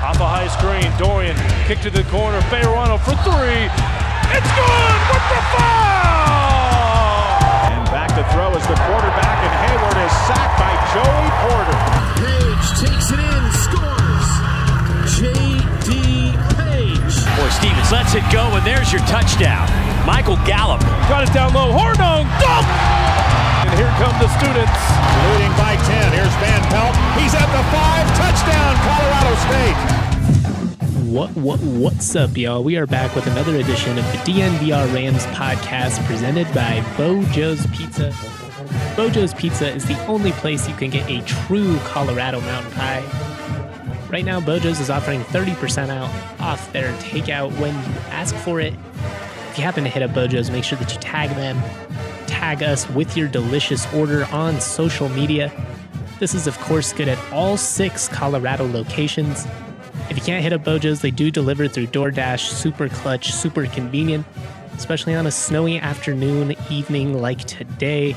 Off a high screen, Dorian kick to the corner, Fayerano for three. It's good with the foul! And back to throw is the quarterback, and Hayward is sacked by Joey Porter. Page takes it in, scores. J.D. Page. Boy, Stevens lets it go, and there's your touchdown. Michael Gallup. Got it down low, Hornung, dunk! And here come the students. Leading by 10. Here's Van Pelt. He's at the five. Touchdown, Colorado State. What what what's up, y'all? We are back with another edition of the DNVR Rams podcast presented by Beau Jo's Pizza. Beau Jo's Pizza is the only place you can get a true Colorado mountain pie. Right now, Beau Jo's is offering 30% out off their takeout when you ask for it. If you happen to hit up Beau Jo's, make sure that you tag them, tag us with your delicious order on social media. This is, of course, good at all six Colorado locations. If you can't hit up Beau Jo's, they do deliver through DoorDash, super clutch, super convenient, especially on a snowy afternoon, evening like today.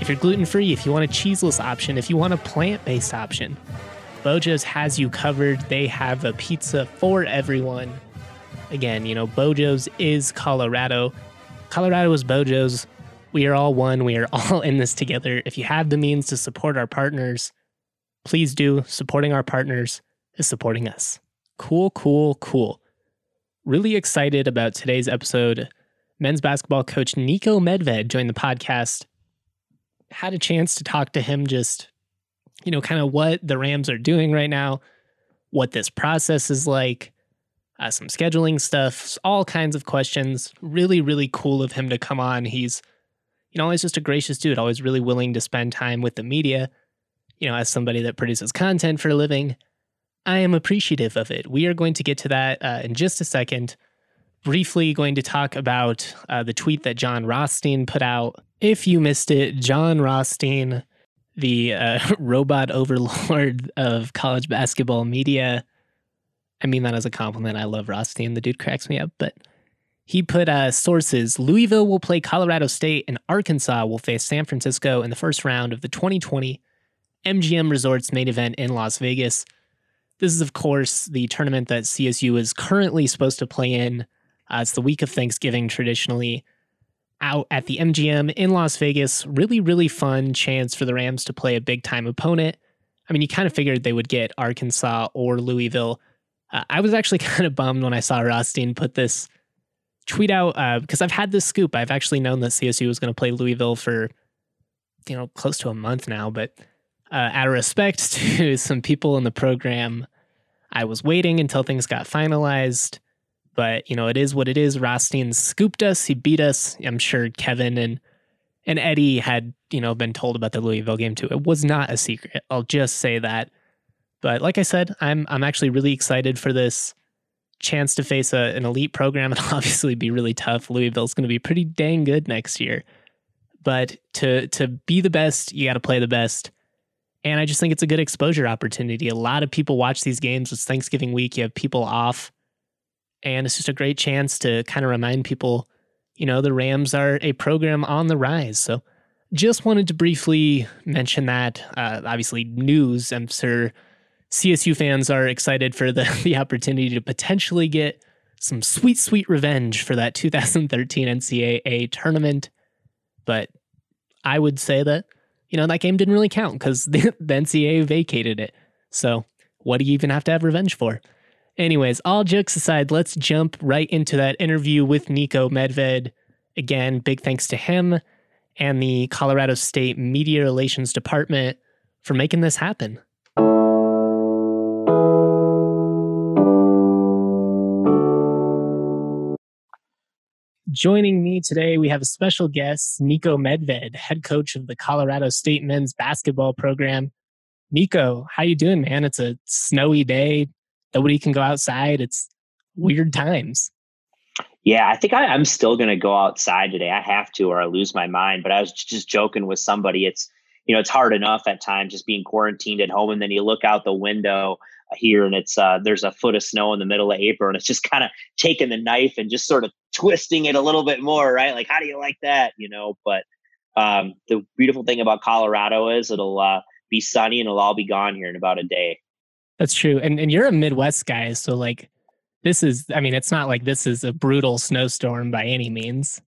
If you're gluten free, if you want a cheeseless option, if you want a plant based option, Beau Jo's has you covered. They have a pizza for everyone. Again, you know, Beau Jo's is Colorado. Colorado is Beau Jo's. We are all one. We are all in this together. If you have the means to support our partners, please do. Supporting our partners is supporting us. Cool, cool, cool. Really excited about today's episode. Men's basketball coach Niko Medved joined the podcast. Had a chance to talk to him just, you know, kind of what the Rams are doing right now, what this process is like, uh, some scheduling stuff, all kinds of questions. Really, really cool of him to come on. He's, you know, always just a gracious dude, always really willing to spend time with the media. You know, as somebody that produces content for a living, I am appreciative of it. We are going to get to that uh, in just a second. Briefly, going to talk about uh, the tweet that Jon Rothstein put out. If you missed it, Jon Rothstein, the uh, robot overlord of college basketball media, I mean that as a compliment. I love Rothstein. The dude cracks me up. But he put uh, sources Louisville will play Colorado State, and Arkansas will face San Francisco in the first round of the 2020 MGM Resorts main event in Las Vegas. This is, of course, the tournament that CSU is currently supposed to play in. Uh, it's the week of Thanksgiving, traditionally out at the MGM in Las Vegas. Really, really fun chance for the Rams to play a big time opponent. I mean, you kind of figured they would get Arkansas or Louisville. Uh, I was actually kind of bummed when I saw Rothstein put this tweet out because uh, I've had this scoop. I've actually known that CSU was going to play Louisville for, you know, close to a month now, but uh, out of respect to some people in the program, I was waiting until things got finalized. But you know, it is what it is. Rothstein scooped us. He beat us. I'm sure Kevin and and Eddie had you know been told about the Louisville game too. It was not a secret. I'll just say that. But like I said, I'm I'm actually really excited for this chance to face a, an elite program. It'll obviously be really tough. Louisville's going to be pretty dang good next year. But to to be the best, you got to play the best. And I just think it's a good exposure opportunity. A lot of people watch these games. It's Thanksgiving week. You have people off. And it's just a great chance to kind of remind people, you know, the Rams are a program on the rise. So just wanted to briefly mention that. Uh, obviously, news. I'm sure CSU fans are excited for the, the opportunity to potentially get some sweet, sweet revenge for that 2013 NCAA tournament. But I would say that you know, that game didn't really count because the, the NCAA vacated it. So what do you even have to have revenge for? Anyways, all jokes aside, let's jump right into that interview with Niko Medved. Again, big thanks to him and the Colorado State Media Relations Department for making this happen. Joining me today, we have a special guest, Niko Medved, head coach of the Colorado State men's basketball program. Niko, how you doing, man? It's a snowy day. Nobody can go outside. It's weird times. Yeah, I think I, am still going to go outside today. I have to, or I lose my mind. But I was just joking with somebody. It's you know, it's hard enough at times just being quarantined at home, and then you look out the window here and it's uh, there's a foot of snow in the middle of April and it's just kind of taking the knife and just sort of twisting it a little bit more, right? Like, how do you like that? You know, but um, the beautiful thing about Colorado is it'll uh, be sunny and it'll all be gone here in about a day. That's true. And and you're a Midwest guy, so like this is I mean, it's not like this is a brutal snowstorm by any means.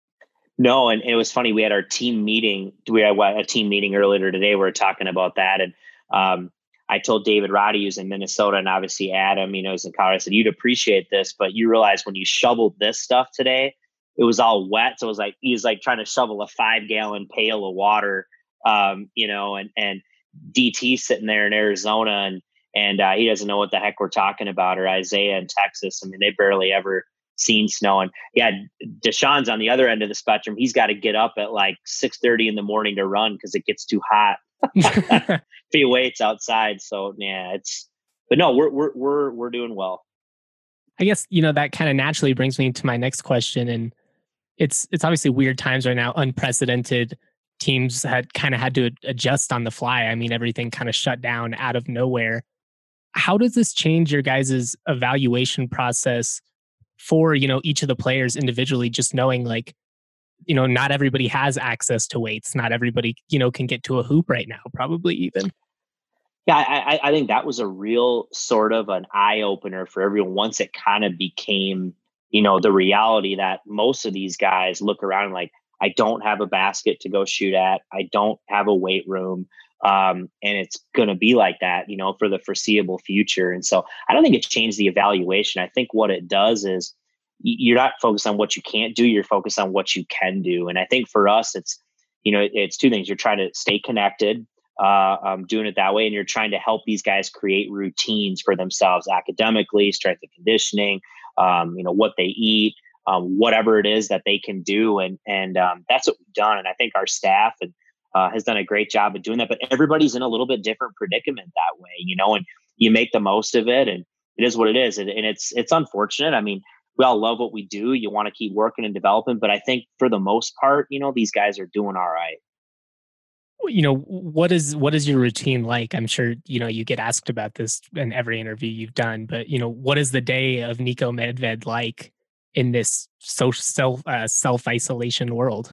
No, and it was funny. We had our team meeting. We had a team meeting earlier today. We were talking about that, and um, I told David Roddy, who's in Minnesota, and obviously Adam, you know, is in Colorado. I said, "You'd appreciate this, but you realize when you shoveled this stuff today, it was all wet. So it was like he was like trying to shovel a five gallon pail of water, um, you know, and and DT sitting there in Arizona, and and uh, he doesn't know what the heck we're talking about, or Isaiah in Texas. I mean, they barely ever seen snow. And yeah, Deshaun's on the other end of the spectrum. He's got to get up at like six thirty in the morning to run because it gets too hot. if he waits outside, so yeah, it's. But no, we're we're we're we're doing well. I guess you know that kind of naturally brings me to my next question, and it's it's obviously weird times right now, unprecedented. Teams had kind of had to adjust on the fly. I mean, everything kind of shut down out of nowhere. How does this change your guys' evaluation process for you know each of the players individually just knowing like you know not everybody has access to weights not everybody you know can get to a hoop right now probably even. Yeah i i think that was a real sort of an eye opener for everyone once it kind of became you know the reality that most of these guys look around like i don't have a basket to go shoot at. I don't have a weight room um, and it's going to be like that, you know, for the foreseeable future. And so I don't think it changed the evaluation. I think what it does is you're not focused on what you can't do, you're focused on what you can do. And I think for us, it's, you know, it's two things. You're trying to stay connected, uh, um, doing it that way, and you're trying to help these guys create routines for themselves academically, strength and conditioning, um, you know, what they eat, um, whatever it is that they can do. And, and um, that's what we've done. And I think our staff and, uh, has done a great job of doing that. But everybody's in a little bit different predicament that way, you know, and you make the most of it, and it is what it is, and, and it's it's unfortunate. I mean, we all love what we do. You want to keep working and developing, but I think for the most part, you know, these guys are doing all right. You know, what is what is your routine like? I'm sure you know you get asked about this in every interview you've done, but you know, what is the day of Niko Medved like in this social self uh, self isolation world?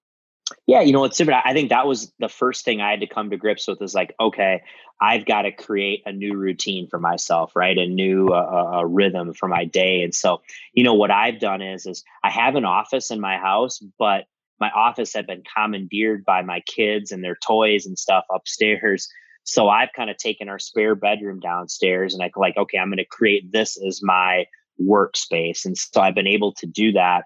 Yeah, you know, it's different. I think that was the first thing I had to come to grips with is like, okay, I've got to create a new routine for myself, right? A new uh, a rhythm for my day. And so, you know, what I've done is, is I have an office in my house, but my office had been commandeered by my kids and their toys and stuff upstairs. So I've kind of taken our spare bedroom downstairs and I like, okay, I'm going to create this as my workspace. And so I've been able to do that.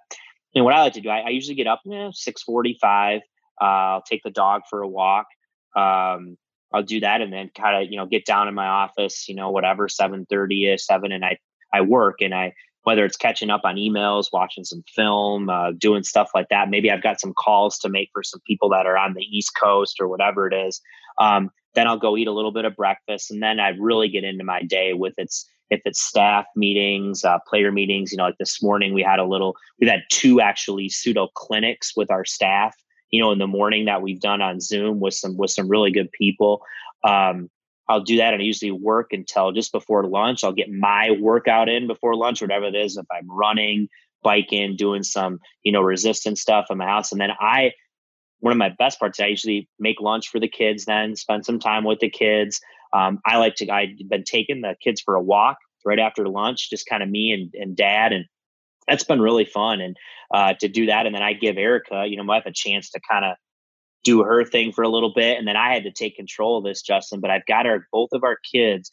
And what I like to do, I, I usually get up eh, six forty-five. Uh, I'll take the dog for a walk. Um, I'll do that, and then kind of you know get down in my office, you know, whatever seven thirty ish, seven, and I I work, and I whether it's catching up on emails, watching some film, uh, doing stuff like that. Maybe I've got some calls to make for some people that are on the East Coast or whatever it is. Um, then I'll go eat a little bit of breakfast, and then I really get into my day with its if it's staff meetings, uh, player meetings, you know, like this morning we had a little, we've had two actually pseudo clinics with our staff, you know, in the morning that we've done on Zoom with some, with some really good people. Um, I'll do that and I usually work until just before lunch. I'll get my workout in before lunch, whatever it is. If I'm running, biking, doing some, you know, resistance stuff in my house. And then I, one of my best parts, I usually make lunch for the kids, then spend some time with the kids. Um, I like to, I've been taking the kids for a walk right after lunch, just kind of me and, and dad. And that's been really fun. And uh, to do that. And then I give Erica, you know, I have a chance to kind of do her thing for a little bit. And then I had to take control of this, Justin, but I've got our, both of our kids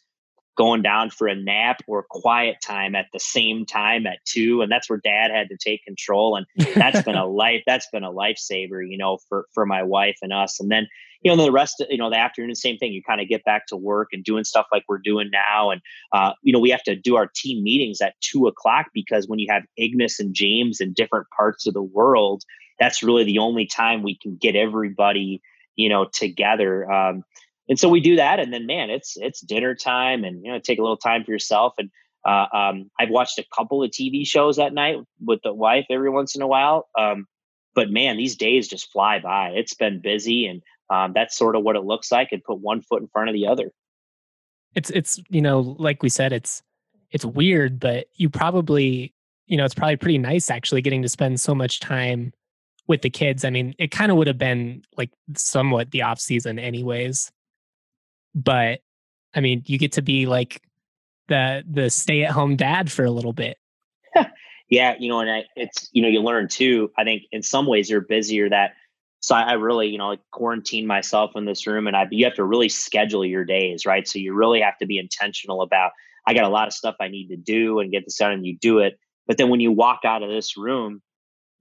going down for a nap or quiet time at the same time at two and that's where dad had to take control and that's been a life that's been a lifesaver you know for for my wife and us and then you know the rest of you know the afternoon same thing you kind of get back to work and doing stuff like we're doing now and uh, you know we have to do our team meetings at two o'clock because when you have Ignas and james in different parts of the world that's really the only time we can get everybody you know together um, and so we do that and then man it's it's dinner time and you know take a little time for yourself and uh, um, i've watched a couple of tv shows at night with the wife every once in a while um, but man these days just fly by. It's been busy and um, that's sort of what it looks like and put one foot in front of the other. It's it's you know like we said it's it's weird but you probably you know it's probably pretty nice actually getting to spend so much time with the kids. I mean it kind of would have been like somewhat the off season anyways but I mean, you get to be like the the stay at home dad for a little bit. yeah, you know, and I, it's you know you learn too. I think in some ways you're busier that. So I, I really, you know, like quarantine myself in this room, and I you have to really schedule your days, right? So you really have to be intentional about. I got a lot of stuff I need to do and get this done, and you do it. But then when you walk out of this room,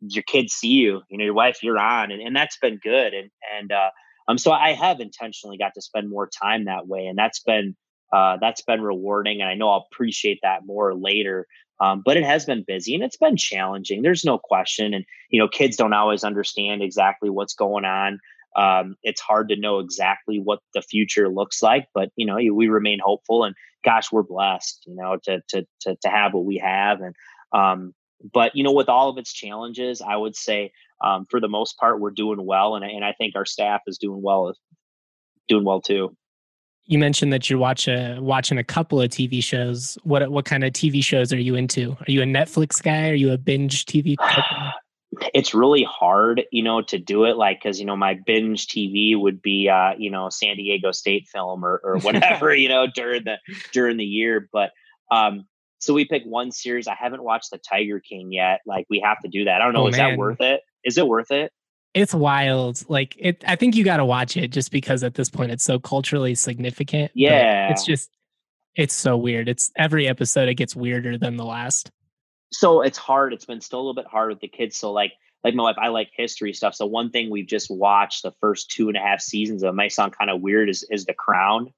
your kids see you, you know, your wife, you're on, and, and that's been good. And and uh, um, so I have intentionally got to spend more time that way, and that's been uh, that's been rewarding. And I know I'll appreciate that more later. Um, but it has been busy and it's been challenging. There's no question. And you know, kids don't always understand exactly what's going on. Um, it's hard to know exactly what the future looks like, but you know, we remain hopeful. And gosh, we're blessed, you know, to to to, to have what we have. And um, but you know, with all of its challenges, I would say um, for the most part, we're doing well, and and I think our staff is doing well, doing well too. You mentioned that you're watch a, watching a couple of TV shows. What what kind of TV shows are you into? Are you a Netflix guy? Are you a binge TV? it's really hard, you know, to do it like because you know my binge TV would be, uh, you know, San Diego State film or or whatever, you know, during the during the year. But um, so we pick one series. I haven't watched the Tiger King yet. Like we have to do that. I don't know. Oh, is man. that worth it? Is it worth it? It's wild. Like it I think you gotta watch it just because at this point it's so culturally significant. Yeah. It's just it's so weird. It's every episode it gets weirder than the last. So it's hard. It's been still a little bit hard with the kids. So like like my wife, I like history stuff. So one thing we've just watched the first two and a half seasons of it might sound kind of weird is is the crown.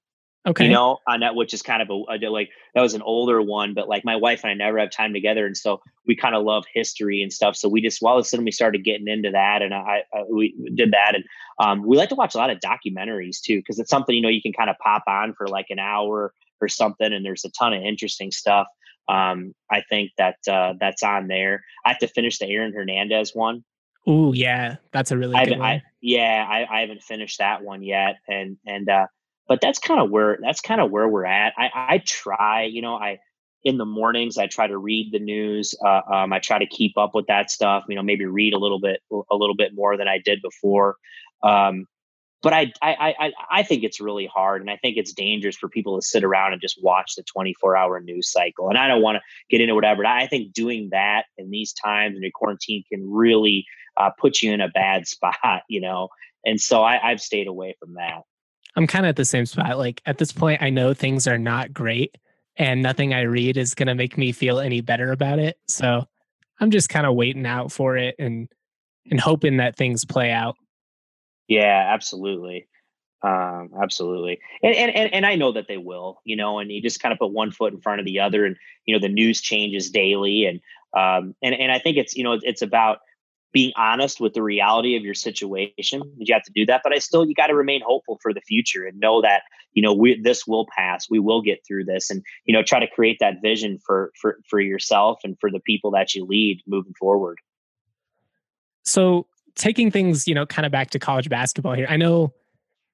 Okay. You know, on that, which is kind of a, like that was an older one, but like my wife and I never have time together, and so we kind of love history and stuff. So we just well, all of a sudden we started getting into that, and I, I we did that, and um, we like to watch a lot of documentaries too because it's something you know you can kind of pop on for like an hour or something, and there's a ton of interesting stuff. Um, I think that uh, that's on there. I have to finish the Aaron Hernandez one. Oh yeah, that's a really I good one. I, yeah, I, I haven't finished that one yet, and and uh, but that's kind of where that's kind of where we're at. I, I try, you know, I in the mornings I try to read the news. Uh, um, I try to keep up with that stuff. You know, maybe read a little bit a little bit more than I did before. Um, but I, I I I think it's really hard, and I think it's dangerous for people to sit around and just watch the 24 hour news cycle. And I don't want to get into whatever. But I think doing that in these times in your quarantine can really uh, put you in a bad spot. You know, and so I, I've stayed away from that. I'm kind of at the same spot. Like at this point, I know things are not great and nothing I read is going to make me feel any better about it. So I'm just kind of waiting out for it and, and hoping that things play out. Yeah, absolutely. Um, absolutely. And, and, and, and I know that they will, you know, and you just kind of put one foot in front of the other and, you know, the news changes daily. And, um, and, and I think it's, you know, it's about, being honest with the reality of your situation. You have to do that, but I still you got to remain hopeful for the future and know that you know we this will pass. We will get through this, and you know try to create that vision for for for yourself and for the people that you lead moving forward. So taking things you know kind of back to college basketball here, I know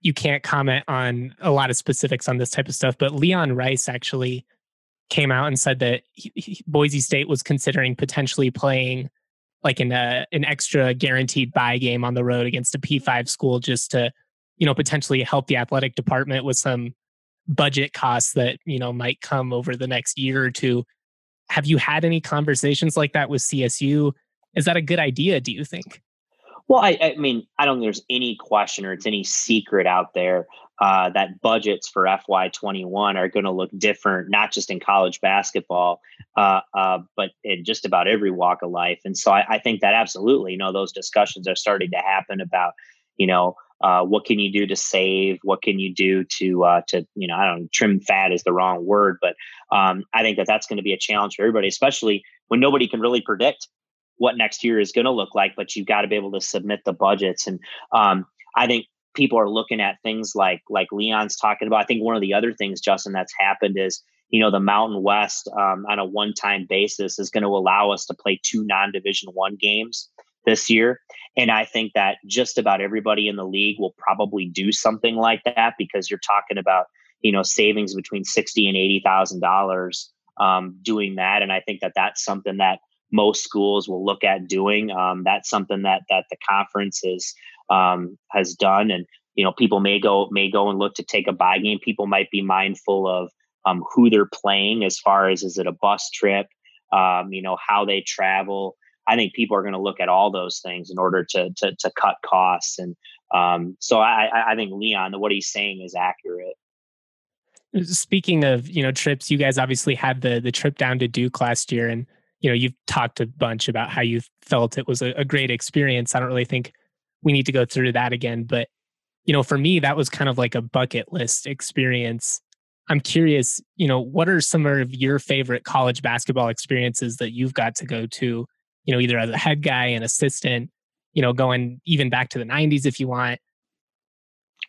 you can't comment on a lot of specifics on this type of stuff, but Leon Rice actually came out and said that he, he, Boise State was considering potentially playing like an uh, an extra guaranteed buy game on the road against a P5 school just to you know potentially help the athletic department with some budget costs that you know might come over the next year or two. Have you had any conversations like that with CSU? Is that a good idea? Do you think? Well, I, I mean, I don't think there's any question or it's any secret out there uh, that budgets for FY21 are going to look different, not just in college basketball, uh, uh, but in just about every walk of life. And so I, I, think that absolutely, you know, those discussions are starting to happen about, you know, uh, what can you do to save? What can you do to uh, to you know? I don't trim fat is the wrong word, but um, I think that that's going to be a challenge for everybody, especially when nobody can really predict what next year is going to look like. But you've got to be able to submit the budgets, and um, I think people are looking at things like like Leon's talking about. I think one of the other things, Justin, that's happened is you know the Mountain West um, on a one time basis is going to allow us to play two non Division one games this year, and I think that just about everybody in the league will probably do something like that because you're talking about you know savings between sixty and eighty thousand um, dollars doing that, and I think that that's something that most schools will look at doing. Um, that's something that that the conference is um, has done. And you know, people may go may go and look to take a buy game. People might be mindful of um, who they're playing as far as is it a bus trip, um, you know, how they travel. I think people are going to look at all those things in order to to, to cut costs. And um, so I, I think Leon, what he's saying is accurate. Speaking of you know trips, you guys obviously had the the trip down to Duke last year, and you know you've talked a bunch about how you felt it was a, a great experience. I don't really think we need to go through that again, but you know for me that was kind of like a bucket list experience I'm curious, you know, what are some of your favorite college basketball experiences that you've got to go to, you know, either as a head guy, an assistant, you know, going even back to the 90s if you want?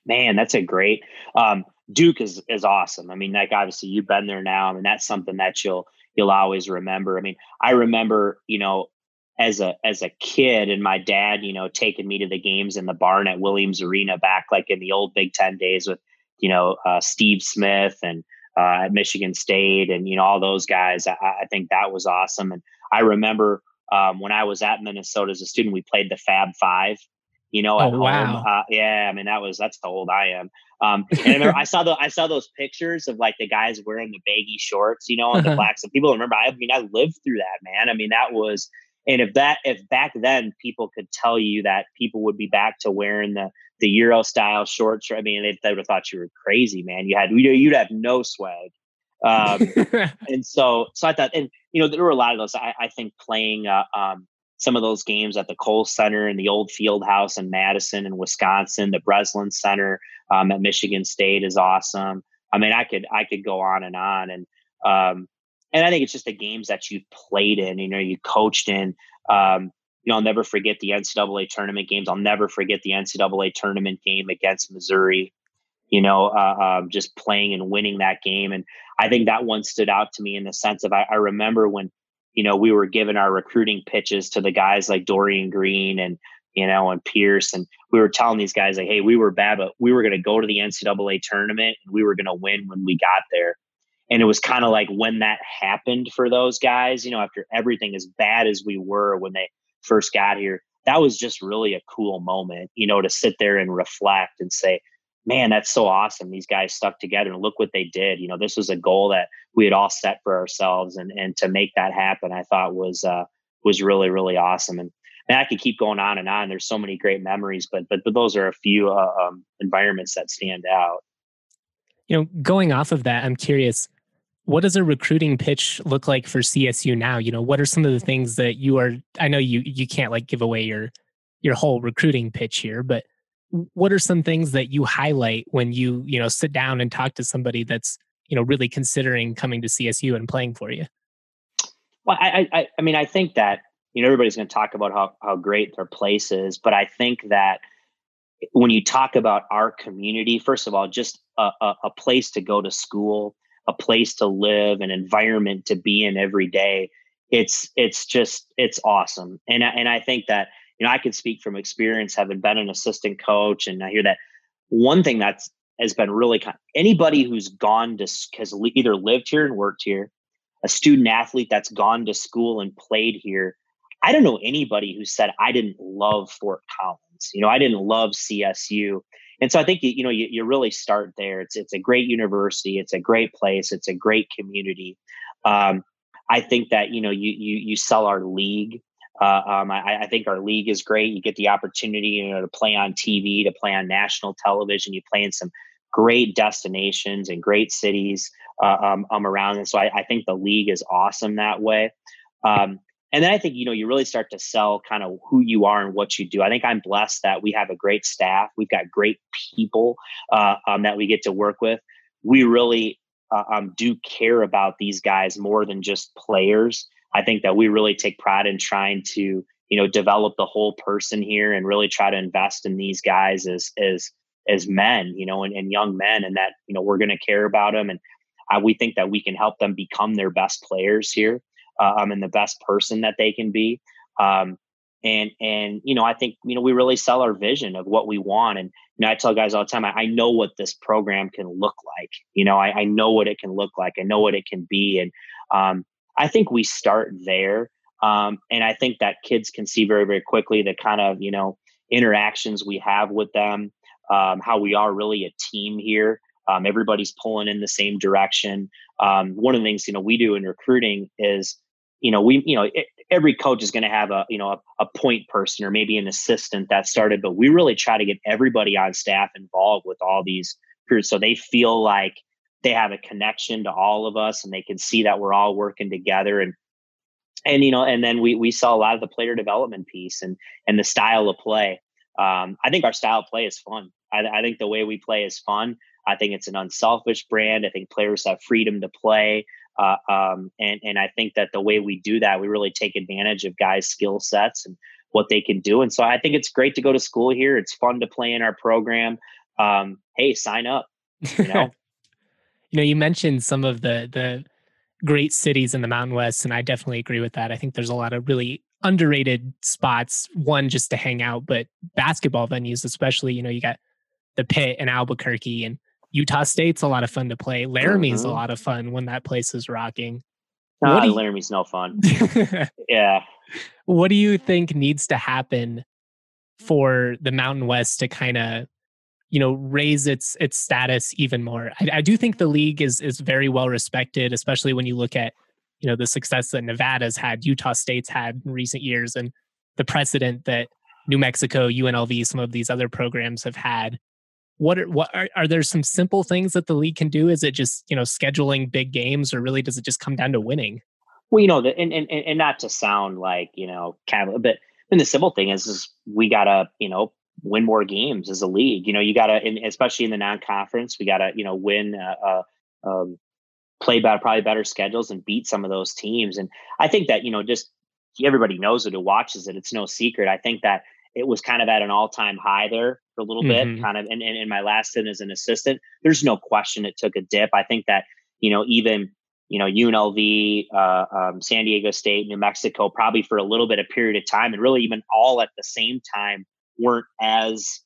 Man, that's a great um, Duke is is awesome. I mean, like obviously you've been there now. I mean, that's something that you'll you'll always remember. I mean, I remember, you know, as a as a kid and my dad, you know, taking me to the games in the barn at Williams Arena back like in the old Big Ten days with you know uh, Steve Smith and uh, at Michigan State and you know all those guys. I, I think that was awesome. And I remember um, when I was at Minnesota as a student, we played the Fab Five. You know, oh, wow. Uh, yeah, I mean that was that's how old I am. Um, and I, I saw the I saw those pictures of like the guys wearing the baggy shorts, you know, and the blacks. And people remember. I mean, I lived through that, man. I mean, that was and if that if back then people could tell you that people would be back to wearing the the Euro style shorts, I mean, they, they would have thought you were crazy, man. You had you'd have no swag. Um, and so so I thought, and you know, there were a lot of those. I, I think playing uh, um, some of those games at the Kohl Center and the old field house in Madison and Wisconsin, the Breslin Center um, at Michigan State is awesome. I mean, I could I could go on and on, and um, and I think it's just the games that you've played in, you know, you coached in. Um, you know, I'll never forget the NCAA tournament games. I'll never forget the NCAA tournament game against Missouri. You know, uh, um, just playing and winning that game, and I think that one stood out to me in the sense of I, I remember when you know we were given our recruiting pitches to the guys like Dorian Green and you know and Pierce, and we were telling these guys like, hey, we were bad, but we were going to go to the NCAA tournament and we were going to win when we got there and it was kind of like when that happened for those guys you know after everything as bad as we were when they first got here that was just really a cool moment you know to sit there and reflect and say man that's so awesome these guys stuck together and look what they did you know this was a goal that we had all set for ourselves and and to make that happen i thought was uh was really really awesome and and I could keep going on and on. There's so many great memories, but but, but those are a few uh, um, environments that stand out. You know, going off of that, I'm curious what does a recruiting pitch look like for CSU now? You know, what are some of the things that you are I know you you can't like give away your your whole recruiting pitch here, but what are some things that you highlight when you, you know, sit down and talk to somebody that's, you know, really considering coming to CSU and playing for you? Well, I I I mean, I think that, you know, everybody's going to talk about how how great their place is, but I think that when you talk about our community, first of all, just a, a, a place to go to school, a place to live, an environment to be in every day. It's it's just it's awesome, and and I think that you know I can speak from experience, having been an assistant coach, and I hear that one thing that's has been really kind anybody who's gone to has either lived here and worked here, a student athlete that's gone to school and played here. I don't know anybody who said I didn't love Fort Collins. You know, I didn't love CSU and so I think you know you, you really start there. It's it's a great university. It's a great place. It's a great community. Um, I think that you know you you you sell our league. Uh, um, I, I, think our league is great. You get the opportunity you know to play on TV, to play on national television. You play in some great destinations and great cities uh, um, um, around. And so I, I, think the league is awesome that way. Um, and then I think, you know, you really start to sell kind of who you are and what you do. I think I'm blessed that we have a great staff. We've got great people uh, um, that we get to work with. We really uh, um, do care about these guys more than just players. I think that we really take pride in trying to, you know, develop the whole person here and really try to invest in these guys as, as, as men, you know, and, and young men, and that, you know, we're going to care about them. And uh, we think that we can help them become their best players here um, and the best person that they can be. Um, and and you know, I think you know we really sell our vision of what we want. And you know, I tell guys all the time, I, I know what this program can look like. You know, I, I, know what it can look like. I know what it can be. And um, I think we start there. Um, and I think that kids can see very very quickly the kind of you know interactions we have with them, um, how we are really a team here. Um, everybody's pulling in the same direction. Um, one of the things you know we do in recruiting is you know we you know it, every coach is going to have a you know a, a, point person or maybe an assistant that started, but we really try to get everybody on staff involved with all these periods so they feel like they have a connection to all of us and they can see that we're all working together and and you know and then we we saw a lot of the player development piece and and the style of play. Um, i think our style of play is fun. I, I think the way we play is fun. I think it's an unselfish brand. I think players have freedom to play uh, um, and and i think that the way we do that we really take advantage of guys skill sets and what they can do and so i think it's great to go to school here it's fun to play in our program um, hey sign up you know you know you mentioned some of the the great cities in the Mountain West, and I definitely agree with that. I think there's a lot of really underrated spots. One just to hang out, but basketball venues, especially. You know, you got the Pit in Albuquerque, and Utah State's a lot of fun to play. Laramie's mm-hmm. a lot of fun when that place is rocking. Ah, what you, Laramie's no fun. yeah. What do you think needs to happen for the Mountain West to kind of you know raise its its status even more. I, I do think the league is is very well respected, especially when you look at you know the success that Nevada's had, Utah State's had in recent years, and the precedent that New Mexico, UNLV, some of these other programs have had. What are what are, are there some simple things that the league can do? Is it just you know scheduling big games, or really does it just come down to winning? Well, you know, the, and, and and not to sound like you know kind of, but and the simple thing is, is we gotta you know win more games as a league. You know, you got to, and especially in the non-conference, we got to, you know, win, uh, uh, um, play better, probably better schedules and beat some of those teams. And I think that, you know, just everybody knows it who watches it. It's no secret. I think that it was kind of at an all-time high there for a little mm-hmm. bit, kind of. And in my last stint as an assistant, there's no question it took a dip. I think that, you know, even you know UNLV, uh, um, San Diego State, New Mexico, probably for a little bit of period of time, and really even all at the same time weren't as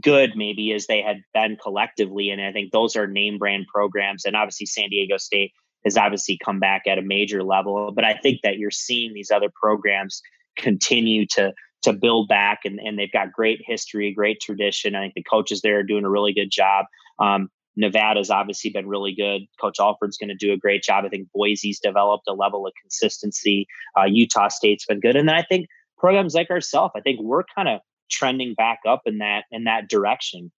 good maybe as they had been collectively. And I think those are name brand programs. And obviously San Diego State has obviously come back at a major level. But I think that you're seeing these other programs continue to to build back and, and they've got great history, great tradition. I think the coaches there are doing a really good job. Um, Nevada's obviously been really good. Coach Alford's going to do a great job. I think Boise's developed a level of consistency. Uh, Utah State's been good. And then I think programs like ourselves, I think we're kind of trending back up in that in that direction.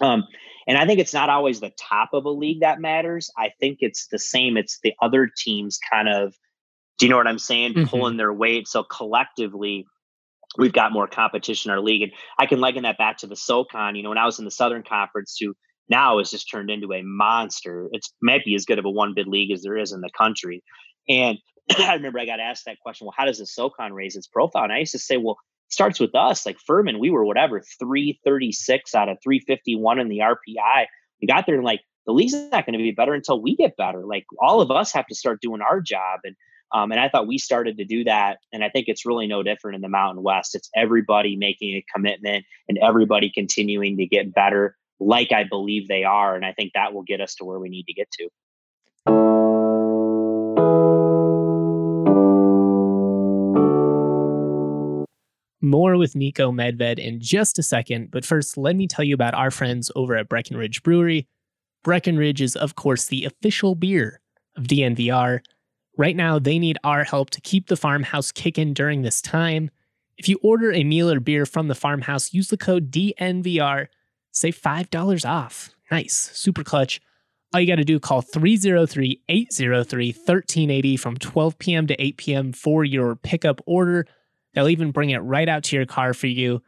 Um, and I think it's not always the top of a league that matters. I think it's the same. It's the other teams kind of, do you know what I'm saying? Mm-hmm. Pulling their weight. So collectively, we've got more competition in our league. And I can liken that back to the SoCon. You know, when I was in the Southern Conference to now it's just turned into a monster. It's might be as good of a one bid league as there is in the country. And I remember I got asked that question, well, how does the SoCon raise its profile? And I used to say, well, it starts with us. Like Furman, we were whatever, 336 out of 351 in the RPI. We got there and like the league's not going to be better until we get better. Like all of us have to start doing our job. And um, and I thought we started to do that. And I think it's really no different in the Mountain West. It's everybody making a commitment and everybody continuing to get better, like I believe they are. And I think that will get us to where we need to get to. More with Niko Medved in just a second, but first, let me tell you about our friends over at Breckenridge Brewery. Breckenridge is, of course, the official beer of DNVR. Right now, they need our help to keep the farmhouse kicking during this time. If you order a meal or beer from the farmhouse, use the code DNVR, save $5 off. Nice, super clutch. All you got to do call 303 803 1380 from 12 p.m. to 8 p.m. for your pickup order. They'll even bring it right out to your car for you.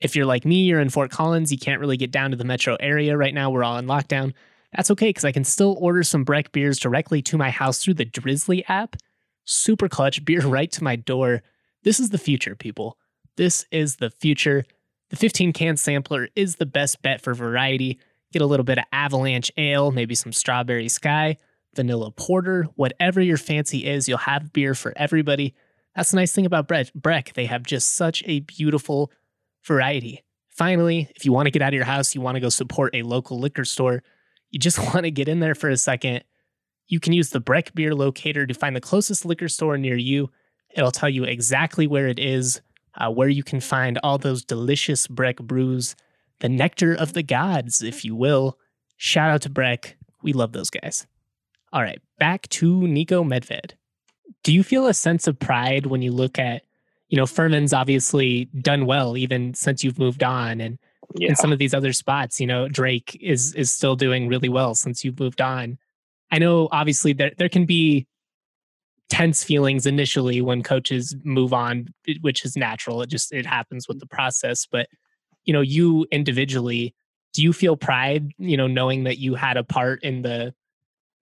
If you're like me, you're in Fort Collins, you can't really get down to the metro area right now. We're all in lockdown. That's okay because I can still order some Breck beers directly to my house through the Drizly app. Super clutch, beer right to my door. This is the future, people. This is the future. The 15 can sampler is the best bet for variety. Get a little bit of avalanche ale, maybe some strawberry sky, vanilla porter, whatever your fancy is, you'll have beer for everybody. That's the nice thing about Breck Breck. They have just such a beautiful variety. Finally, if you want to get out of your house, you want to go support a local liquor store, you just want to get in there for a second, you can use the Breck Beer Locator to find the closest liquor store near you. It'll tell you exactly where it is, uh, where you can find all those delicious Breck brews, the nectar of the gods, if you will. Shout out to Breck. We love those guys. All right, back to Niko Medved. Do you feel a sense of pride when you look at, you know, Furman's obviously done well even since you've moved on, and Yeah. in some of these other spots, you know, Drake is is still doing really well since you've moved on. I know obviously there there can be tense feelings initially when coaches move on, which is natural. It just it happens with the process. But you know, you individually, do you feel pride, you know, knowing that you had a part in the,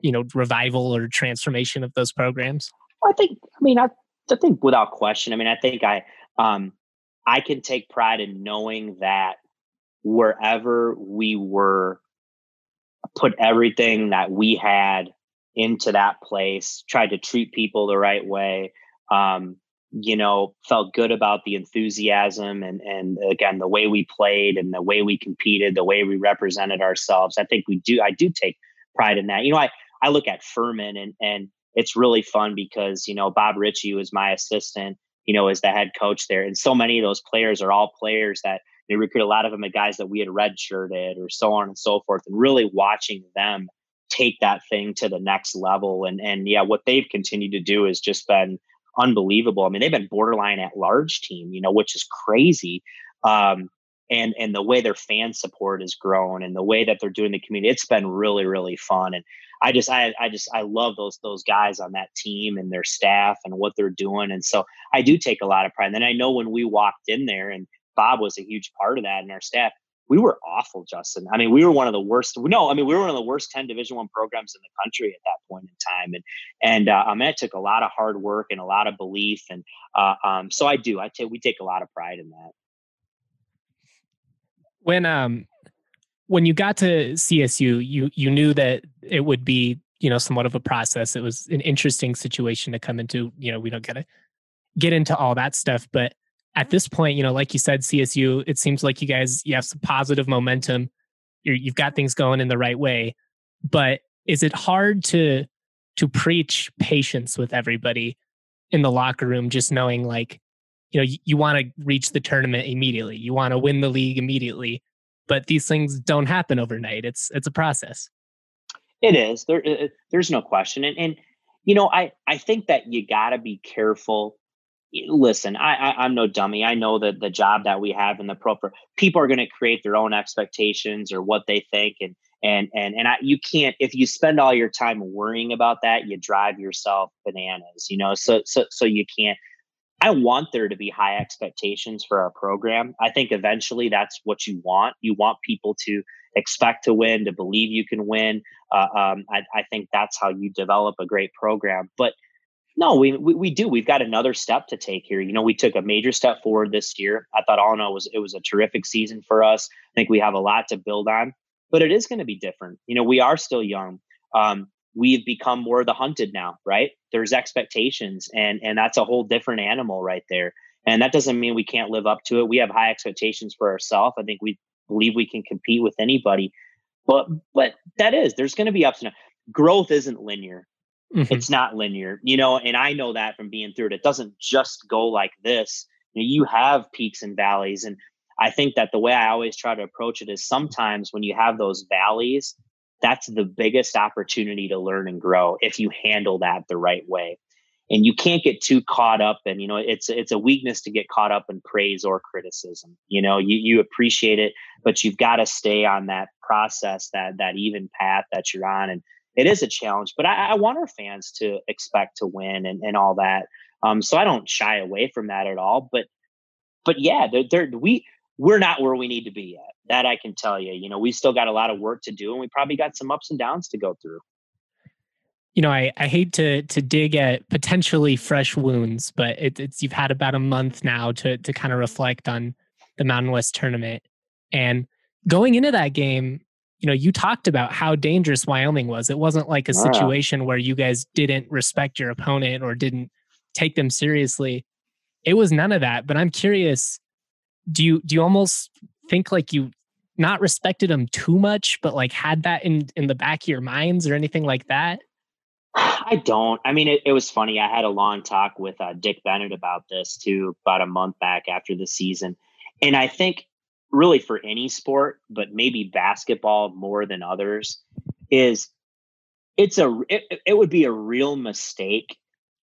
you know, revival or transformation of those programs? I think. I mean, I, I think without question. I mean, I think I, um, I can take pride in knowing that wherever we were, put everything that we had into that place. Tried to treat people the right way. Um, you know, felt good about the enthusiasm and and again the way we played and the way we competed, the way we represented ourselves. I think we do. I do take pride in that. You know, I I look at Furman and and it's really fun because you know Bob Richey was my assistant, you know, as the head coach there, and so many of those players are all players that they recruit a lot of them are guys that we had redshirted or so on and so forth, and really watching them take that thing to the next level, and and yeah, what they've continued to do has just been unbelievable. I mean, they've been borderline at large team, you know, which is crazy. Um, and and the way their fan support has grown and the way that they're doing the community, it's been really really fun. And I just I I just I love those those guys on that team and their staff and what they're doing. And so I do take a lot of pride. And I know when we walked in there and Bob was a huge part of that and our staff, we were awful, Justin. I mean, we were one of the worst. No, I mean, we were one of the worst 10 division one programs in the country at that point in time. And, and, uh, I mean, it took a lot of hard work and a lot of belief. And, uh, um, so I do, I take, we take a lot of pride in that. when um when you got to CSU, you you knew that it would be you know somewhat of a process. It was an interesting situation to come into. You know, we don't gotta get into all that stuff, but at this point, you know, like you said, CSU, it seems like you guys you have some positive momentum. You're, you've got things going in the right way, but is it hard to to preach patience with everybody in the locker room, just knowing like you know you, you want to reach the tournament immediately, you want to win the league immediately, but these things don't happen overnight. It's it's a process. It is there. uh, There's no question, and and you know, I I think that you got to be careful. Listen, I, I I'm no dummy. I know that the job that we have in the pro people are going to create their own expectations or what they think, and and and and I you can't if you spend all your time worrying about that, you drive yourself bananas. You know, so so so you can't. I want there to be high expectations for our program. I think eventually that's what you want. You want people to expect to win, to believe you can win. Uh, um, I, I, think that's how you develop a great program. But no, we, we, we do. We've got another step to take here. You know, we took a major step forward this year. I thought all in all was it was a terrific season for us. I think we have a lot to build on, but it is going to be different. You know, we are still young. Um, we've become more the hunted now, right? There's expectations, and and that's a whole different animal right there. And that doesn't mean we can't live up to it. We have high expectations for ourselves. I think we believe we can compete with anybody. But but that is there's going to be ups and downs. Growth isn't linear. Mhm. It's not linear, you know, and I know that from being through it. It doesn't just go like this. You have peaks and valleys, and I think that the way I always try to approach it is sometimes when you have those valleys, that's the biggest opportunity to learn and grow if you handle that the right way and you can't get too caught up and you know it's it's a weakness to get caught up in praise or criticism you know you you appreciate it but you've got to stay on that process that that even path that you're on and it is a challenge but i, I want our fans to expect to win and, and all that um so i don't shy away from that at all but but yeah they're, they're we we're not where we need to be yet that i can tell you you know we still got a lot of work to do and we probably got some ups and downs to go through you know, I, I hate to to dig at potentially fresh wounds, but it, it's you've had about a month now to to kind of reflect on the Mountain West tournament. And going into that game, you know, you talked about how dangerous Wyoming was. It wasn't like a situation where you guys didn't respect your opponent or didn't take them seriously. It was none of that. But I'm curious, do you do you almost think like you not respected them too much, but like had that in in the back of your minds or anything like that? I don't. I mean, it, it was funny. I had a long talk with uh, Dick Bennett about this too, about a month back after the season. And I think really for any sport, but maybe basketball more than others, is it's a it, it would be a real mistake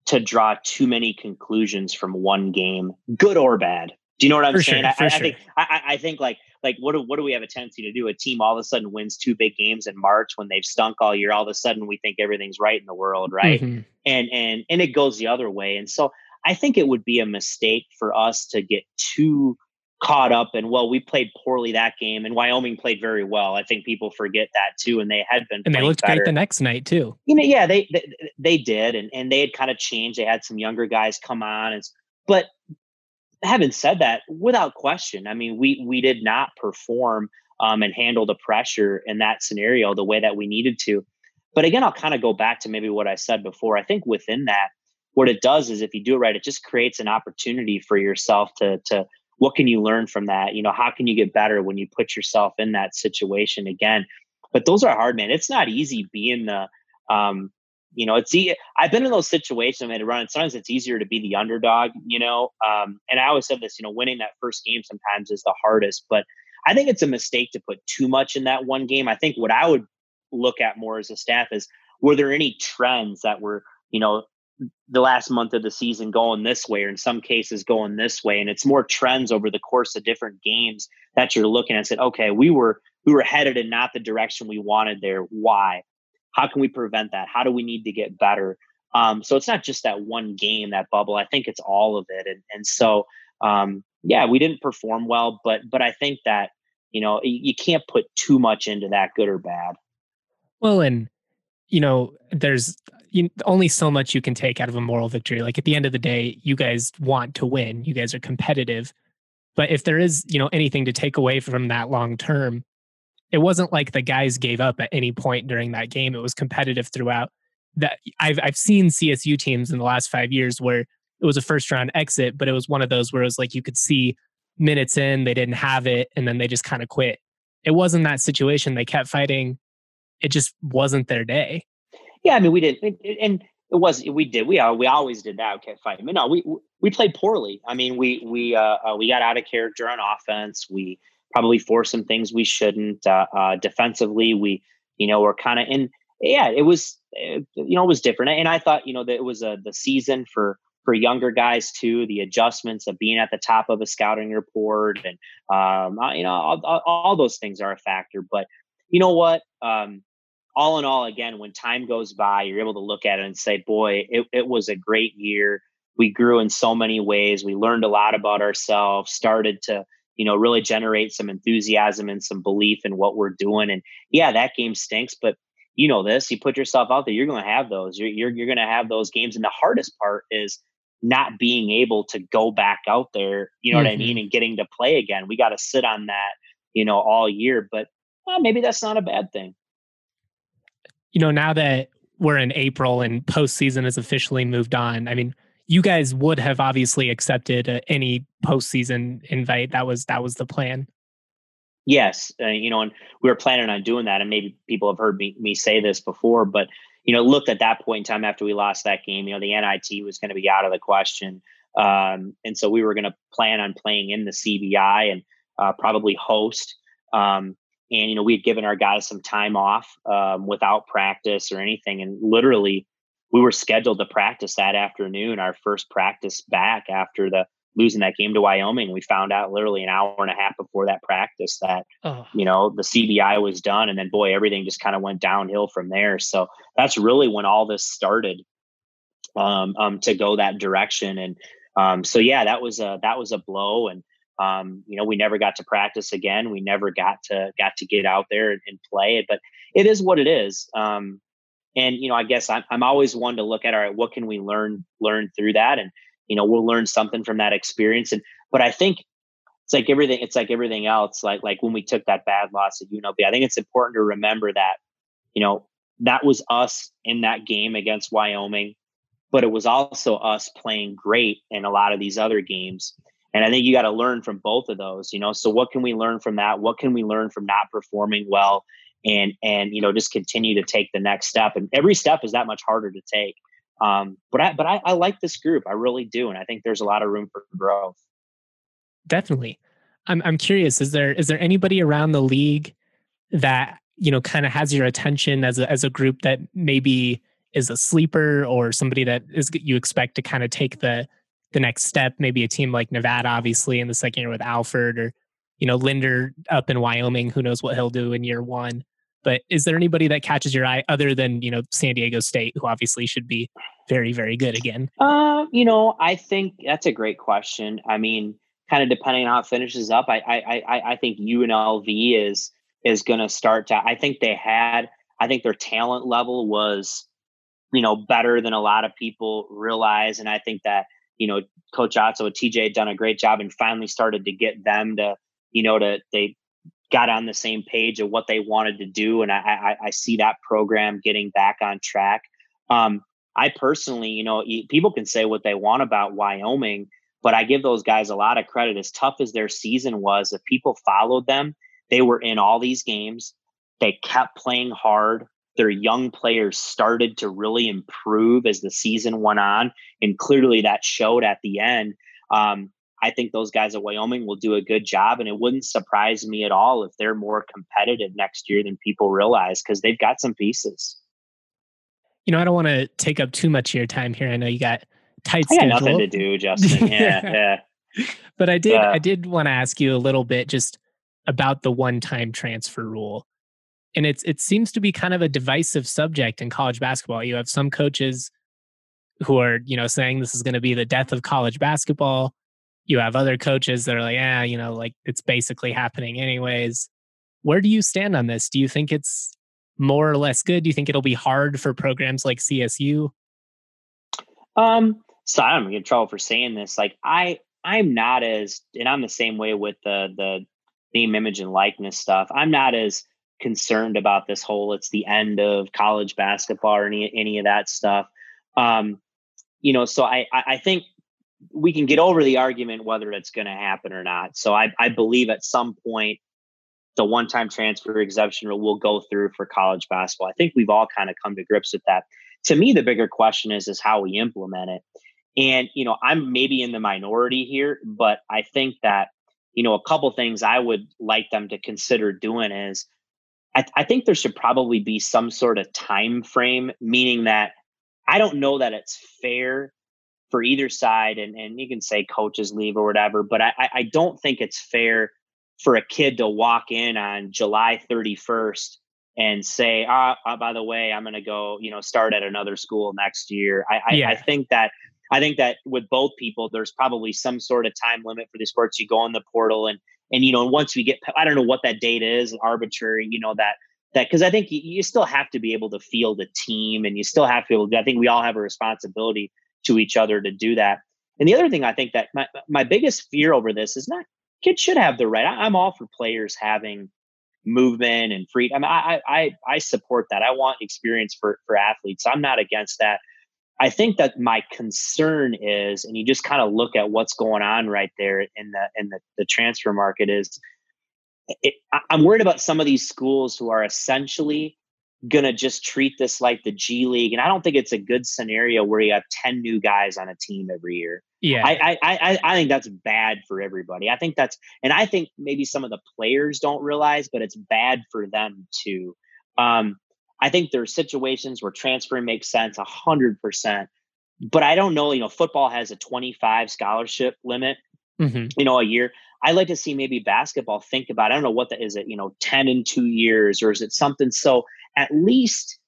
to draw too many conclusions from one game, good or bad. Do you know what I'm For saying? sure, I, I, sure. I think I, I think like like what do what do we have a tendency to do? A team all of a sudden wins two big games in March when they've stunk all year. All of a sudden we think everything's right in the world, right? Mhm. and and and it goes the other way and so i think it would be a mistake for us to get too caught up and well we played poorly that game and wyoming played very well i think people forget that too and they had been And they looked better. great the next night too. you know yeah they, they they did and and they had kind of changed they had some younger guys come on and but having said that without question i mean we we did not perform um, and handle the pressure in that scenario the way that we needed to but again i'll kind of go back to maybe what i said before i think within that what it does is if you do it right it just creates an opportunity for yourself to to what can you learn from that? You know how can you get better when you put yourself in that situation again? But those are hard man. It's not easy being the um you know it's e- i've been in those situations i made a run and sometimes it's easier to be the underdog you know um and i always said this you know winning that first game sometimes is the hardest but i think it's a mistake to put too much in that one game. I think what i would look at more as a staff is were there any trends that were you know the last month of the season going this way or in some cases going this way. And it's more trends over the course of different games that you're looking at said okay we were we were headed in not the direction we wanted there. Why? How can we prevent that? How do we need to get better? Um, so it's not just that one game that bubble. I think it's all of it. And, and so um, yeah we didn't perform well but but i think that you know you can't put too much into that good or bad. Well, and you know, there's you, only so much you can take out of a moral victory. Like at the end of the day, you guys want to win. You guys are competitive. But if there is, you know, anything to take away from that long term, it wasn't like the guys gave up at any point during that game. It was competitive throughout. That I've I've seen CSU teams in the last five years where it was a first round exit, but it was one of those where it was like you could see minutes in, they didn't have it, and then they just kind of quit. It wasn't that situation. They kept fighting. It just wasn't their day. Yeah, I mean, we did, and- it was we did we uh, we always did that. Okay. I mean, no, we we played poorly. I mean, we we uh, uh, we got out of character on offense. We probably forced some things we shouldn't. Uh, uh, defensively, we you know were kind of in. Yeah, it was uh, you know it was different, and I thought you know that it was a the season for for younger guys too. The adjustments of being at the top of a scouting report, and um, uh, you know all, all, all those things are a factor. But you know what? Um, all in all, again, when time goes by, you're able to look at it and say, boy, it, it was a great year. We grew in so many ways. We learned a lot about ourselves, started to, you know, really generate some enthusiasm and some belief in what we're doing. And yeah, that game stinks, but you know this, you put yourself out there, you're going to have those. You're, you're, you're going to have those games. And the hardest part is not being able to go back out there, you know what I Mhm. mean, and getting to play again. We got to sit on that, you know, all year. But well, maybe that's not a bad thing. You know, now that we're in April and postseason has officially moved on, I mean, you guys would have obviously accepted uh, any postseason invite. That was that was the plan. Yes, uh, you know, and we were planning on doing that, and maybe people have heard me me say this before, but you know, looked at that point in time after we lost that game, you know, the NIT was going to be out of the question, um, and so we were going to plan on playing in the CBI and uh, probably host. Um, and you know, we had given our guys some time off um, without practice or anything, and literally, we were scheduled to practice that afternoon. Our first practice back after the losing that game to Wyoming. We found out literally an hour and a half before that practice that Oh, you know the CBI was done, and then boy, everything just kind of went downhill from there. So that's really when all this started um, um, to go that direction. And um, so yeah, that was a that was a blow, and um, you know we never got to practice again. We never got to got to get out there and, play it, but it is what it is. Um, and you know, I guess I'm I'm always one to look at all right, what can we learn learn through that, and you know we'll learn something from that experience. And but I think it's like everything it's like everything else like like when we took that bad loss at UNLV I think it's important to remember that you know that was us in that game against Wyoming but it was also us playing great in a lot of these other games and I think you got to learn from both of those you know? So what can we learn from that? What can we learn from not performing well? And and you know just continue to take the next step. And every step is that much harder to take. Um but I but I, I like this group. I really do. And I think there's a lot of room for growth. Definitely. I'm I'm curious. Is there is there anybody around the league that you know kind of has your attention as a as a group that maybe is a sleeper or somebody that is you expect to kind of take the the next step? Maybe a team like Nevada, obviously in the second year with Alford, or you know Linder up in Wyoming. Who knows what he'll do in year one? But is there anybody that catches your eye other than you know San Diego State, who obviously should be very very good again? Uh, you know, I think that's a great question. I mean, kind of depending on how it finishes up, I I I, I think UNLV is is going to start to. I think they had. I think their talent level was, you know, better than a lot of people realize, and I think that you know Coach Otzo and TJ had done a great job and finally started to get them to, you know, to they got on the same page of what they wanted to do, and I I, I see that program getting back on track. Um, I personally, you know, people can say what they want about Wyoming, but I give those guys a lot of credit. As tough as their season was, if people followed them, they were in all these games. They kept playing hard. Their young players started to really improve as the season went on, and clearly that showed at the end. Um, I think those guys at Wyoming will do a good job, and it wouldn't surprise me at all if they're more competitive next year than people realize because they've got some pieces. You know, I don't want to take up too much of your time here. I know you got tight I schedule. got nothing to do, Justin. Yeah, yeah. But I did, I did want to ask you a little bit just about the one-time transfer rule. And it's it seems to be kind of a divisive subject in college basketball. You have some coaches who are, you know, saying this is going to be the death of college basketball. You have other coaches that are like, yeah, you know, like it's basically happening anyways. Where do you stand on this? Do you think it's more or less good? Do you think it'll be hard for programs like CSU? Um, so I don't get in trouble for saying this. Like I, I'm not as, and I'm the same way with the the name, image, and likeness stuff. I'm not as concerned about this whole it's the end of college basketball or any any of that stuff. Um, you know, so I I think we can get over the argument whether it's going to happen or not. So I I believe at some point the one time transfer exemption rule will go through for college basketball. I think we've all kind of come to grips with that. To me, the bigger question is is how we implement it. And you know, I'm maybe in the minority here, but I think that you know a couple things I would like them to consider doing is I, I think there should probably be some sort of time frame, meaning that I don't know that it's fair for either side, and and you can say coaches leave or whatever, but I I don't think it's fair for a kid to walk in on July 31st and say, ah, oh, by the way, I'm going to go, you know, start at another school next year. I, yeah. I, I, think that, I think that with both people, there's probably some sort of time limit for the sports. You go in the portal and, and, you know, once we get, I don't know what that date is, arbitrary, you know, that, that, cause I think you, you still have to be able to field a team and you still have to be able to, I think we all have a responsibility to each other to do that. And the other thing I think that my, my biggest fear over this is not kids should have the right. I, am all for players having movement and freedom. I, mean, I, I, I support that. I want experience for, for athletes. I'm not against that. I think that my concern is, and you just kind of look at what's going on right there in the in the, the transfer market is, it, I'm worried about some of these schools who are essentially gonna just treat this like the G League, and I don't think it's a good scenario where you have ten new guys on a team every year. Yeah, I I I, I think that's bad for everybody. I think that's, and I think maybe some of the players don't realize, but it's bad for them too. Um, I think there are situations where transferring makes sense a hundred percent, but I don't know. You know, football has a twenty-five scholarship limit. Mm-hmm. You know, a year. I like to see maybe basketball think about. I don't know what that is. It you know, ten in two years, or is it something so? at least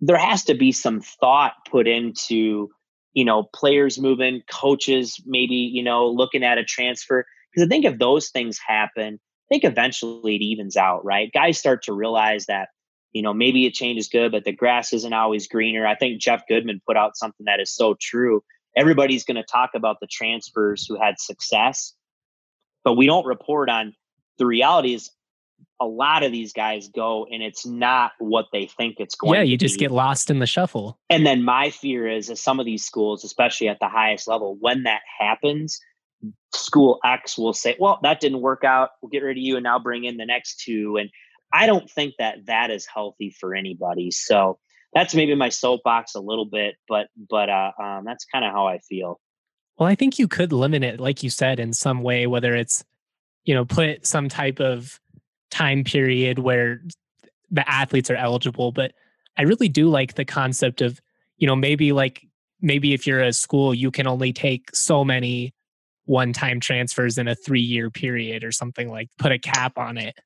there has to be some thought put into you know players moving coaches maybe you know looking at a transfer because i think if those things happen i think eventually it evens out right guys start to realize that you know maybe a change is good but the grass isn't always greener i think jeff goodman put out something that is so true everybody's going to talk about the transfers who had success but we don't report on the reality is a lot of these guys go and it's not what they think it's going to be. yeah you just be. get lost in the shuffle and then my fear is that some of these schools especially at the highest level when that happens school x will say well that didn't work out we'll get rid of you and now bring in the next two and i don't think that that is healthy for anybody so that's maybe my soapbox a little bit but but uh, um, that's kind of how i feel well i think you could limit it like you said in some way whether it's you know, put some type of time period where the athletes are eligible. But I really do like the concept of, you know, maybe like maybe if you're a school, you can only take so many one time transfers in a three year period or something like put a cap on it.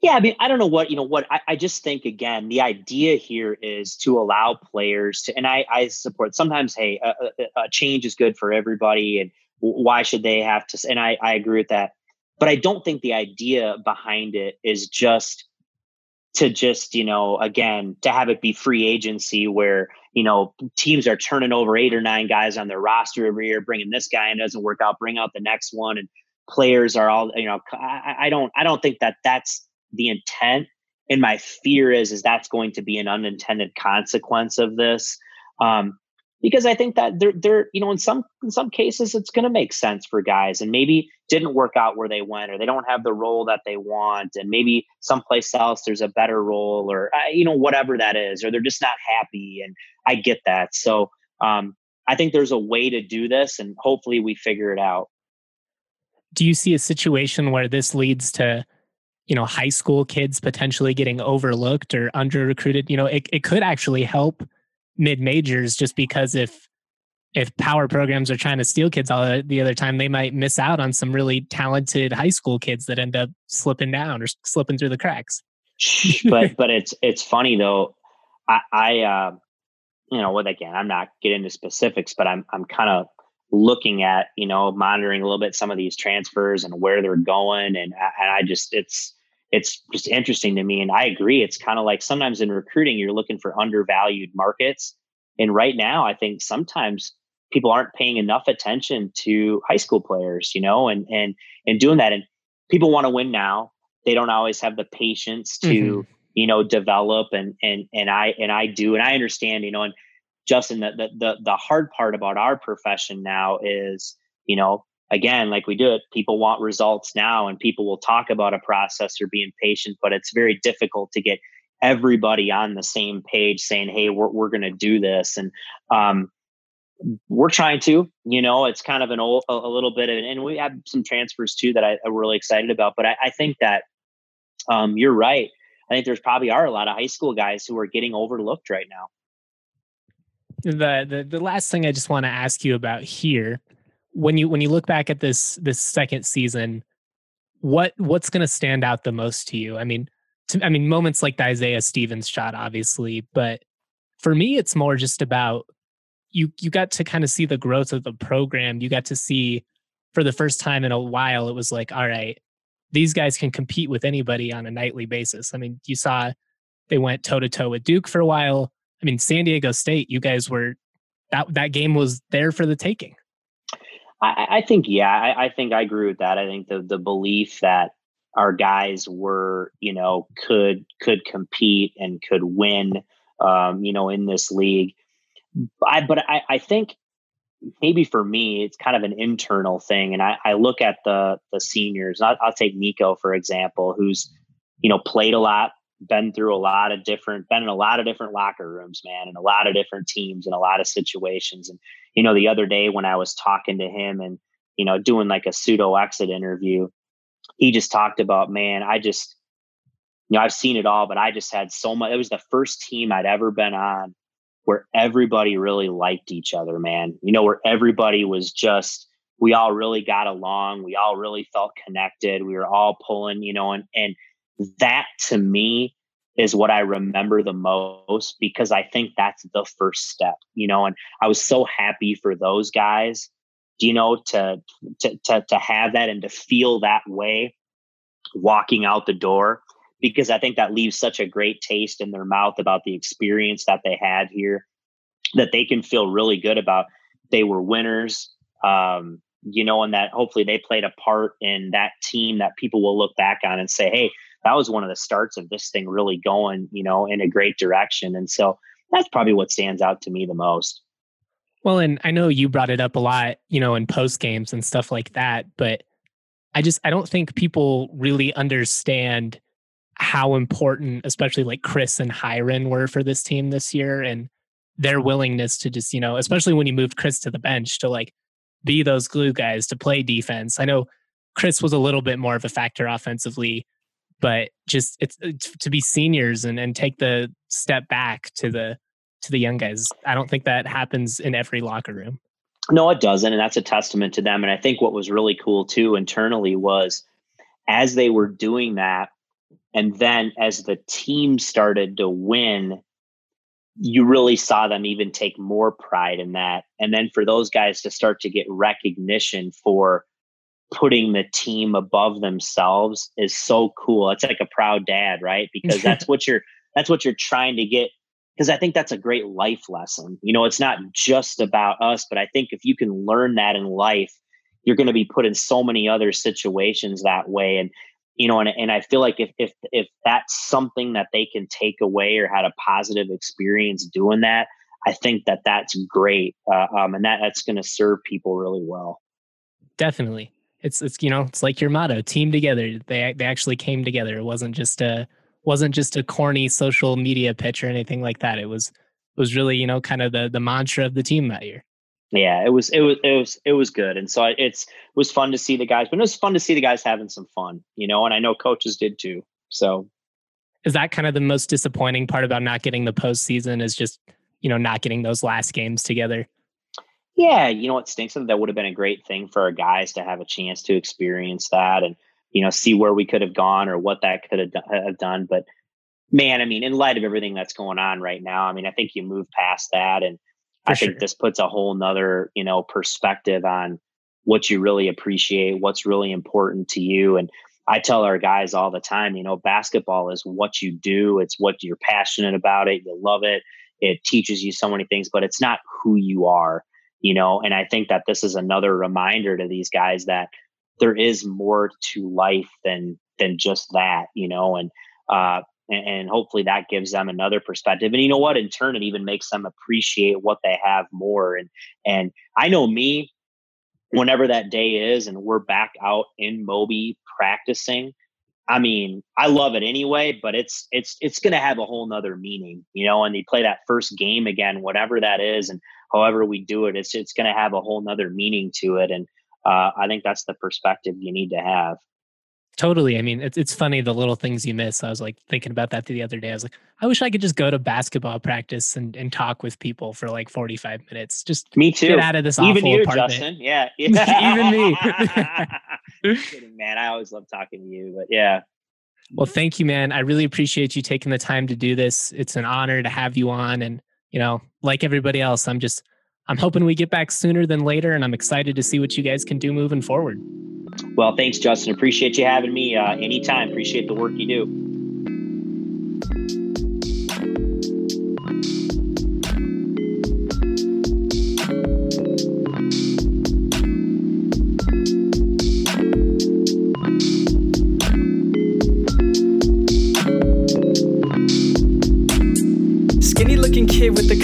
Yeah, I mean, I don't know what you know. What I, I just think again, the idea here is to allow players to, and I, I support. Sometimes, hey, a, a, change is good for everybody, and why should they have to? And I, I agree with that, but I don't think the idea behind it is just to just you know again to have it be free agency where you know teams are turning over eight or nine guys on their roster every year, bringing this guy and doesn't work out, bring out the next one, and players are all you know. I, I don't I don't think that that's the intent and my fear is is that's going to be an unintended consequence of this um, because I think that they're they're you know in some in some cases it's going to make sense for guys and maybe didn't work out where they went or they don't have the role that they want and maybe someplace else there's a better role or you know whatever that is or they're just not happy and I get that so um, I think there's a way to do this and hopefully we figure it out. Do you see a situation where this leads to you know high school kids potentially getting overlooked or under recruited you know it, it could actually help mid majors just because if if power programs are trying to steal kids all the other time they might miss out on some really talented high school kids that end up slipping down or slipping through the cracks. But but it's it's funny though. I i uh you know what again i'm not getting into specifics but i'm i'm kind of looking at you know monitoring a little bit some of these transfers and where they're going and and I just it's it's just interesting to me. And I agree. It's kind of like sometimes in recruiting, you're looking for undervalued markets. And right now, I think sometimes people aren't paying enough attention to high school players, you know, and and and doing that. And people want to win now. They don't always have the patience to, mm-hmm. you know, develop and and and I and I do. And I understand, you know, and Justin, the the the, the hard part about our profession now is, you know, again, like we do it, people want results now and people will talk about a process or being patient, but it's very difficult to get everybody on the same page saying, Hey, we're, we're going to do this. And, um, we're trying to, you know, it's kind of an old, a, a little bit of, and we have some transfers too that I, am really excited about, but I, I think that, um, you're right. I think there's probably are a lot of high school guys who are getting overlooked right now. The, the the last thing I just want to ask you about here when you when you look back at this this second season, what what's going to stand out the most to you? I mean, to, I mean moments like the Isaiah Stevens shot, obviously, but for me, it's more just about you you got to kind of see the growth of the program. You got to see for the first time in a while, it was like, all right, these guys can compete with anybody on a nightly basis. I mean, you saw they went toe to toe with Duke for a while. I mean, San Diego State, you guys were that that game was there for the taking. I, I think yeah, I, I, think I agree with that. I think the the belief that our guys were, you know, could could compete and could win, um, you know, in this league. I, but I, I think maybe for me, it's kind of an internal thing, and I, I look at the the seniors. I'll, I'll take Nico for example, who's you know played a lot, been through a lot of different, been in a lot of different locker rooms, man, and a lot of different teams and a lot of situations. And, you know, the other day when I was talking to him and, you know, doing like a pseudo exit interview, he just talked about, man, I just, you know, I've seen it all, but I just had so much. It was the first team I'd ever been on where everybody really liked each other, man. You know, where everybody was just, we all really got along. We all really felt connected. We were all pulling, you know, and, and, that to me is what I remember the most because I think that's the first step, you know, and I was so happy for those guys, you know, to to to to have that and to feel that way walking out the door because I think that leaves such a great taste in their mouth about the experience that they had here that they can feel really good about. They were winners um, you know and that hopefully they played a part in that team that people will look back on and say hey that was one of the starts of this thing really going, you know, in a great direction. And so that's probably what stands out to me the most. Well, and I know you brought it up a lot, you know, in post games and stuff like that, but I just I don't think people really understand how important, especially like Chris and Hyron were for this team this year and their willingness to just, you know, especially when you moved Chris to the bench to like be those glue guys to play defense. I know Chris was a little bit more of a factor offensively, but just it's, uh, it's to be seniors and and take the step back to the to the young guys. I don't think that happens in every locker room. No, it doesn't, and that's a testament to them. And I think what was really cool too internally was as they were doing that, and then as the team started to win, you really saw them even take more pride in that. And then for those guys to start to get recognition for putting the team above themselves is so cool. It's like a proud dad, right? Because that's what you're that's what you're trying to get because I think that's a great life lesson. You know, it's not just about us, but I think if you can learn that in life, you're going to be put in so many other situations that way and you know and, and i feel like if if if that's something that they can take away or had a positive experience doing that i think that that's great uh, um, and that that's going to serve people really well definitely it's it's you know it's like your motto team together they they actually came together it wasn't just a wasn't just a corny social media pitch or anything like that it was it was really you know kind of the the mantra of the team that year yeah, it was it was it was it was good, and so it's it was fun to see the guys, but it was fun to see the guys having some fun, you know. And I know coaches did too. So, is that kind of the most disappointing part about not getting the postseason? Is just you know not getting those last games together? Yeah, you know what stinks. Of that would have been a great thing for our guys to have a chance to experience that, and you know see where we could have gone or what that could have, have done. But man, I mean, in light of everything that's going on right now, I mean, I think you move past that and for I sure. think this puts a whole nother, you know, perspective on what you really appreciate, what's really important to you. And I tell our guys all the time, you know, basketball is what you do. It's what you're passionate about it. You love it. It teaches you so many things, but it's not who you are, you know. And I think that this is another reminder to these guys that there is more to life than than just that, you know. And uh, and, hopefully that gives them another perspective. And you know what? In turn, it even makes them appreciate what they have more. And and I know me, whenever that day is, and we're back out in Moby practicing. I mean, I love it anyway, but it's it's it's to have a whole nother meaning, you know. And they play that first game again, whatever that is, and however we do it, it's it's going to have a whole nother meaning to it. And uh, I think that's the perspective you need to have. Totally. I mean, it's it's funny the little things you miss. I was like thinking about that the other day. I was like, I wish I could just go to basketball practice and, and talk with people for like 45 minutes. Just me too. Get out of this Even you, part Justin. Yeah. yeah. Even me. kidding, man. I always love talking to you, but yeah. Well, thank you, man. I really appreciate you taking the time to do this. It's an honor to have you on. And, you know, like everybody else, I'm just I'm hoping we get back sooner than later, and I'm excited to see what you guys can do moving forward. Well, thanks, Justin. Appreciate you having me uh, anytime. Appreciate the work you do.